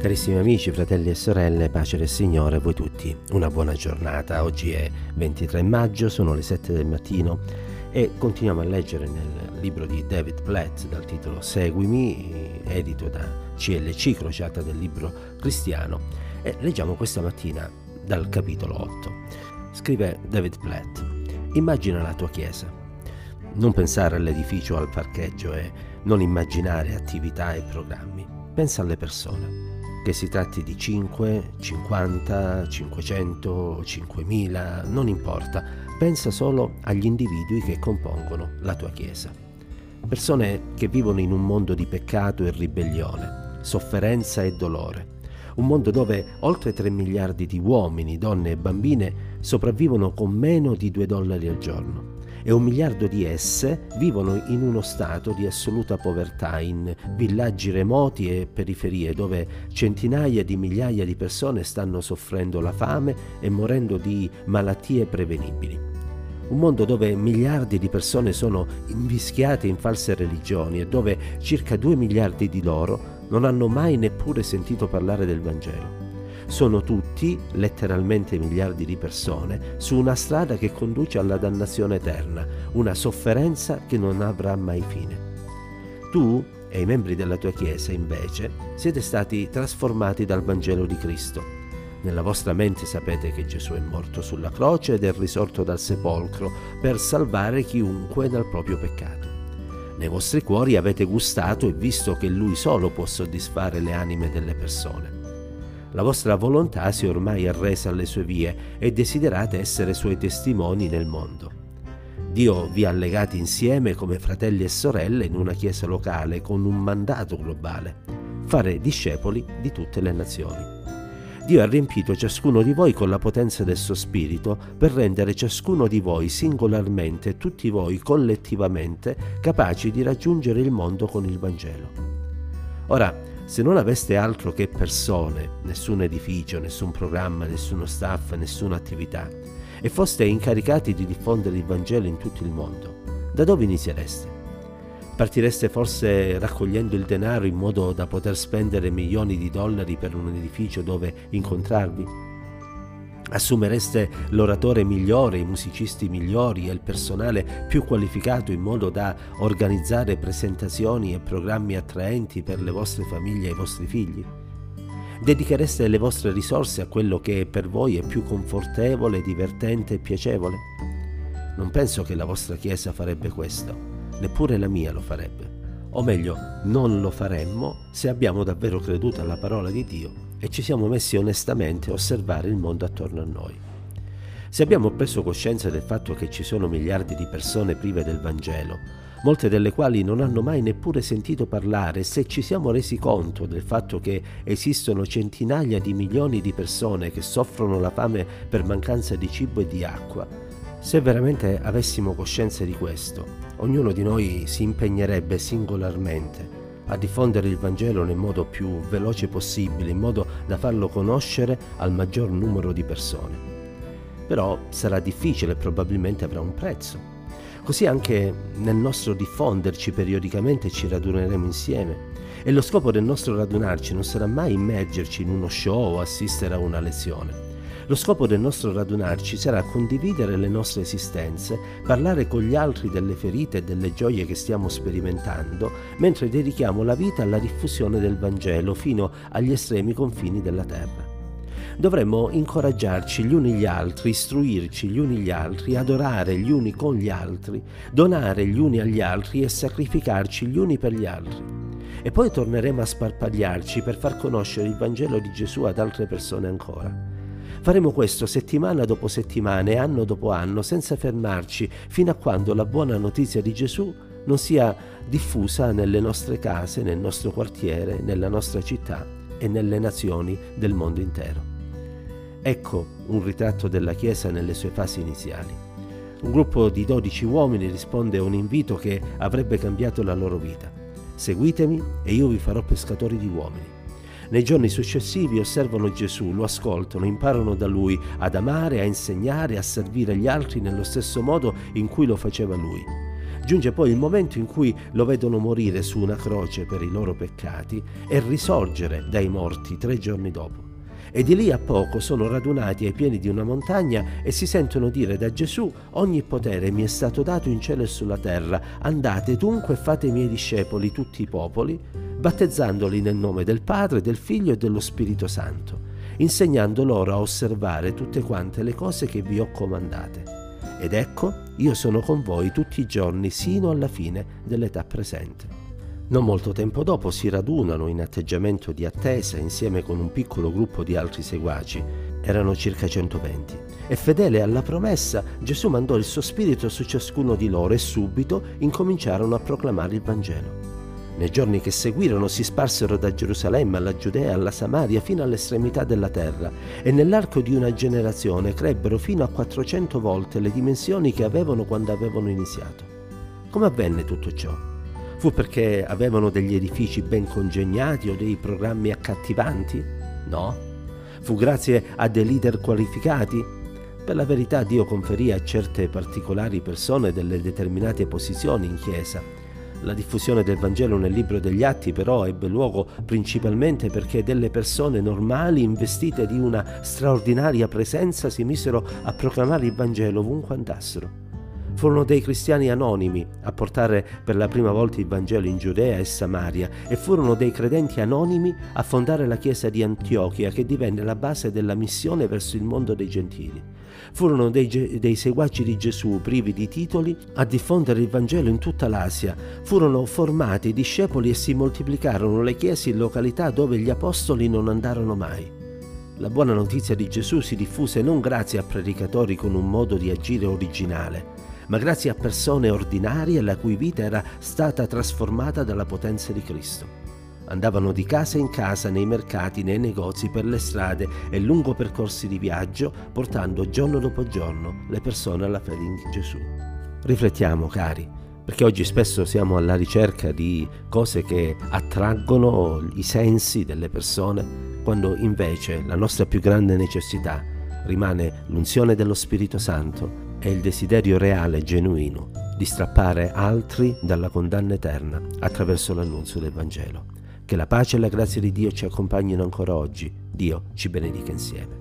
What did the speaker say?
Carissimi amici, fratelli e sorelle, pace del Signore a voi tutti. Una buona giornata. Oggi è 23 maggio, sono le 7 del mattino e continuiamo a leggere nel libro di David Platt dal titolo Seguimi, edito da CLC, crociata del libro cristiano, e leggiamo questa mattina dal capitolo 8. Scrive David Platt, immagina la tua chiesa. Non pensare all'edificio o al parcheggio e non immaginare attività e programmi. Pensa alle persone che si tratti di 5, 50, 500, 5000, non importa, pensa solo agli individui che compongono la tua Chiesa. Persone che vivono in un mondo di peccato e ribellione, sofferenza e dolore. Un mondo dove oltre 3 miliardi di uomini, donne e bambine sopravvivono con meno di 2 dollari al giorno e un miliardo di esse vivono in uno stato di assoluta povertà, in villaggi remoti e periferie dove centinaia di migliaia di persone stanno soffrendo la fame e morendo di malattie prevenibili. Un mondo dove miliardi di persone sono invischiate in false religioni e dove circa due miliardi di loro non hanno mai neppure sentito parlare del Vangelo sono tutti, letteralmente miliardi di persone, su una strada che conduce alla dannazione eterna, una sofferenza che non avrà mai fine. Tu e i membri della tua Chiesa, invece, siete stati trasformati dal Vangelo di Cristo. Nella vostra mente sapete che Gesù è morto sulla croce ed è risorto dal sepolcro per salvare chiunque dal proprio peccato. Nei vostri cuori avete gustato e visto che Lui solo può soddisfare le anime delle persone. La vostra volontà si è ormai arresa alle sue vie e desiderate essere suoi testimoni nel mondo. Dio vi ha legati insieme come fratelli e sorelle in una chiesa locale con un mandato globale, fare discepoli di tutte le nazioni. Dio ha riempito ciascuno di voi con la potenza del suo spirito per rendere ciascuno di voi singolarmente e tutti voi collettivamente capaci di raggiungere il mondo con il Vangelo. Ora, se non aveste altro che persone, nessun edificio, nessun programma, nessuno staff, nessuna attività, e foste incaricati di diffondere il Vangelo in tutto il mondo, da dove iniziereste? Partireste forse raccogliendo il denaro in modo da poter spendere milioni di dollari per un edificio dove incontrarvi? Assumereste l'oratore migliore, i musicisti migliori e il personale più qualificato in modo da organizzare presentazioni e programmi attraenti per le vostre famiglie e i vostri figli? Dedichereste le vostre risorse a quello che per voi è più confortevole, divertente e piacevole? Non penso che la vostra Chiesa farebbe questo, neppure la mia lo farebbe. O meglio, non lo faremmo se abbiamo davvero creduto alla parola di Dio e ci siamo messi onestamente a osservare il mondo attorno a noi. Se abbiamo preso coscienza del fatto che ci sono miliardi di persone prive del Vangelo, molte delle quali non hanno mai neppure sentito parlare, se ci siamo resi conto del fatto che esistono centinaia di milioni di persone che soffrono la fame per mancanza di cibo e di acqua, se veramente avessimo coscienza di questo, ognuno di noi si impegnerebbe singolarmente a diffondere il Vangelo nel modo più veloce possibile, in modo da farlo conoscere al maggior numero di persone. Però sarà difficile e probabilmente avrà un prezzo. Così anche nel nostro diffonderci periodicamente ci raduneremo insieme. E lo scopo del nostro radunarci non sarà mai immergerci in uno show o assistere a una lezione lo scopo del nostro radunarci sarà condividere le nostre esistenze, parlare con gli altri delle ferite e delle gioie che stiamo sperimentando, mentre dedichiamo la vita alla diffusione del Vangelo fino agli estremi confini della terra. Dovremmo incoraggiarci gli uni gli altri, istruirci gli uni gli altri, adorare gli uni con gli altri, donare gli uni agli altri e sacrificarci gli uni per gli altri. E poi torneremo a sparpagliarci per far conoscere il Vangelo di Gesù ad altre persone ancora. Faremo questo settimana dopo settimana e anno dopo anno senza fermarci fino a quando la buona notizia di Gesù non sia diffusa nelle nostre case, nel nostro quartiere, nella nostra città e nelle nazioni del mondo intero. Ecco un ritratto della Chiesa nelle sue fasi iniziali. Un gruppo di dodici uomini risponde a un invito che avrebbe cambiato la loro vita. Seguitemi e io vi farò pescatori di uomini. Nei giorni successivi osservano Gesù, lo ascoltano, imparano da lui ad amare, a insegnare, a servire gli altri nello stesso modo in cui lo faceva lui. Giunge poi il momento in cui lo vedono morire su una croce per i loro peccati e risorgere dai morti tre giorni dopo. E di lì a poco sono radunati ai piedi di una montagna e si sentono dire da Gesù ogni potere mi è stato dato in cielo e sulla terra, andate dunque e fate i miei discepoli tutti i popoli, battezzandoli nel nome del Padre, del Figlio e dello Spirito Santo, insegnando loro a osservare tutte quante le cose che vi ho comandate. Ed ecco, io sono con voi tutti i giorni sino alla fine dell'età presente. Non molto tempo dopo si radunano in atteggiamento di attesa insieme con un piccolo gruppo di altri seguaci. Erano circa 120. E fedele alla promessa, Gesù mandò il suo spirito su ciascuno di loro e subito incominciarono a proclamare il Vangelo. Nei giorni che seguirono si sparsero da Gerusalemme alla Giudea, alla Samaria, fino all'estremità della terra e nell'arco di una generazione crebbero fino a 400 volte le dimensioni che avevano quando avevano iniziato. Come avvenne tutto ciò? Fu perché avevano degli edifici ben congegnati o dei programmi accattivanti? No. Fu grazie a dei leader qualificati? Per la verità Dio conferì a certe particolari persone delle determinate posizioni in Chiesa. La diffusione del Vangelo nel libro degli Atti però ebbe luogo principalmente perché delle persone normali investite di una straordinaria presenza si misero a proclamare il Vangelo ovunque andassero. Furono dei cristiani anonimi a portare per la prima volta il Vangelo in Giudea e Samaria e furono dei credenti anonimi a fondare la chiesa di Antiochia che divenne la base della missione verso il mondo dei gentili. Furono dei, dei seguaci di Gesù privi di titoli a diffondere il Vangelo in tutta l'Asia. Furono formati discepoli e si moltiplicarono le chiese in località dove gli apostoli non andarono mai. La buona notizia di Gesù si diffuse non grazie a predicatori con un modo di agire originale, ma grazie a persone ordinarie la cui vita era stata trasformata dalla potenza di Cristo. Andavano di casa in casa, nei mercati, nei negozi, per le strade e lungo percorsi di viaggio, portando giorno dopo giorno le persone alla fede in Gesù. Riflettiamo, cari, perché oggi spesso siamo alla ricerca di cose che attraggono i sensi delle persone, quando invece la nostra più grande necessità rimane l'unzione dello Spirito Santo è il desiderio reale e genuino di strappare altri dalla condanna eterna attraverso l'annunzio del Vangelo. Che la pace e la grazia di Dio ci accompagnino ancora oggi. Dio ci benedica insieme.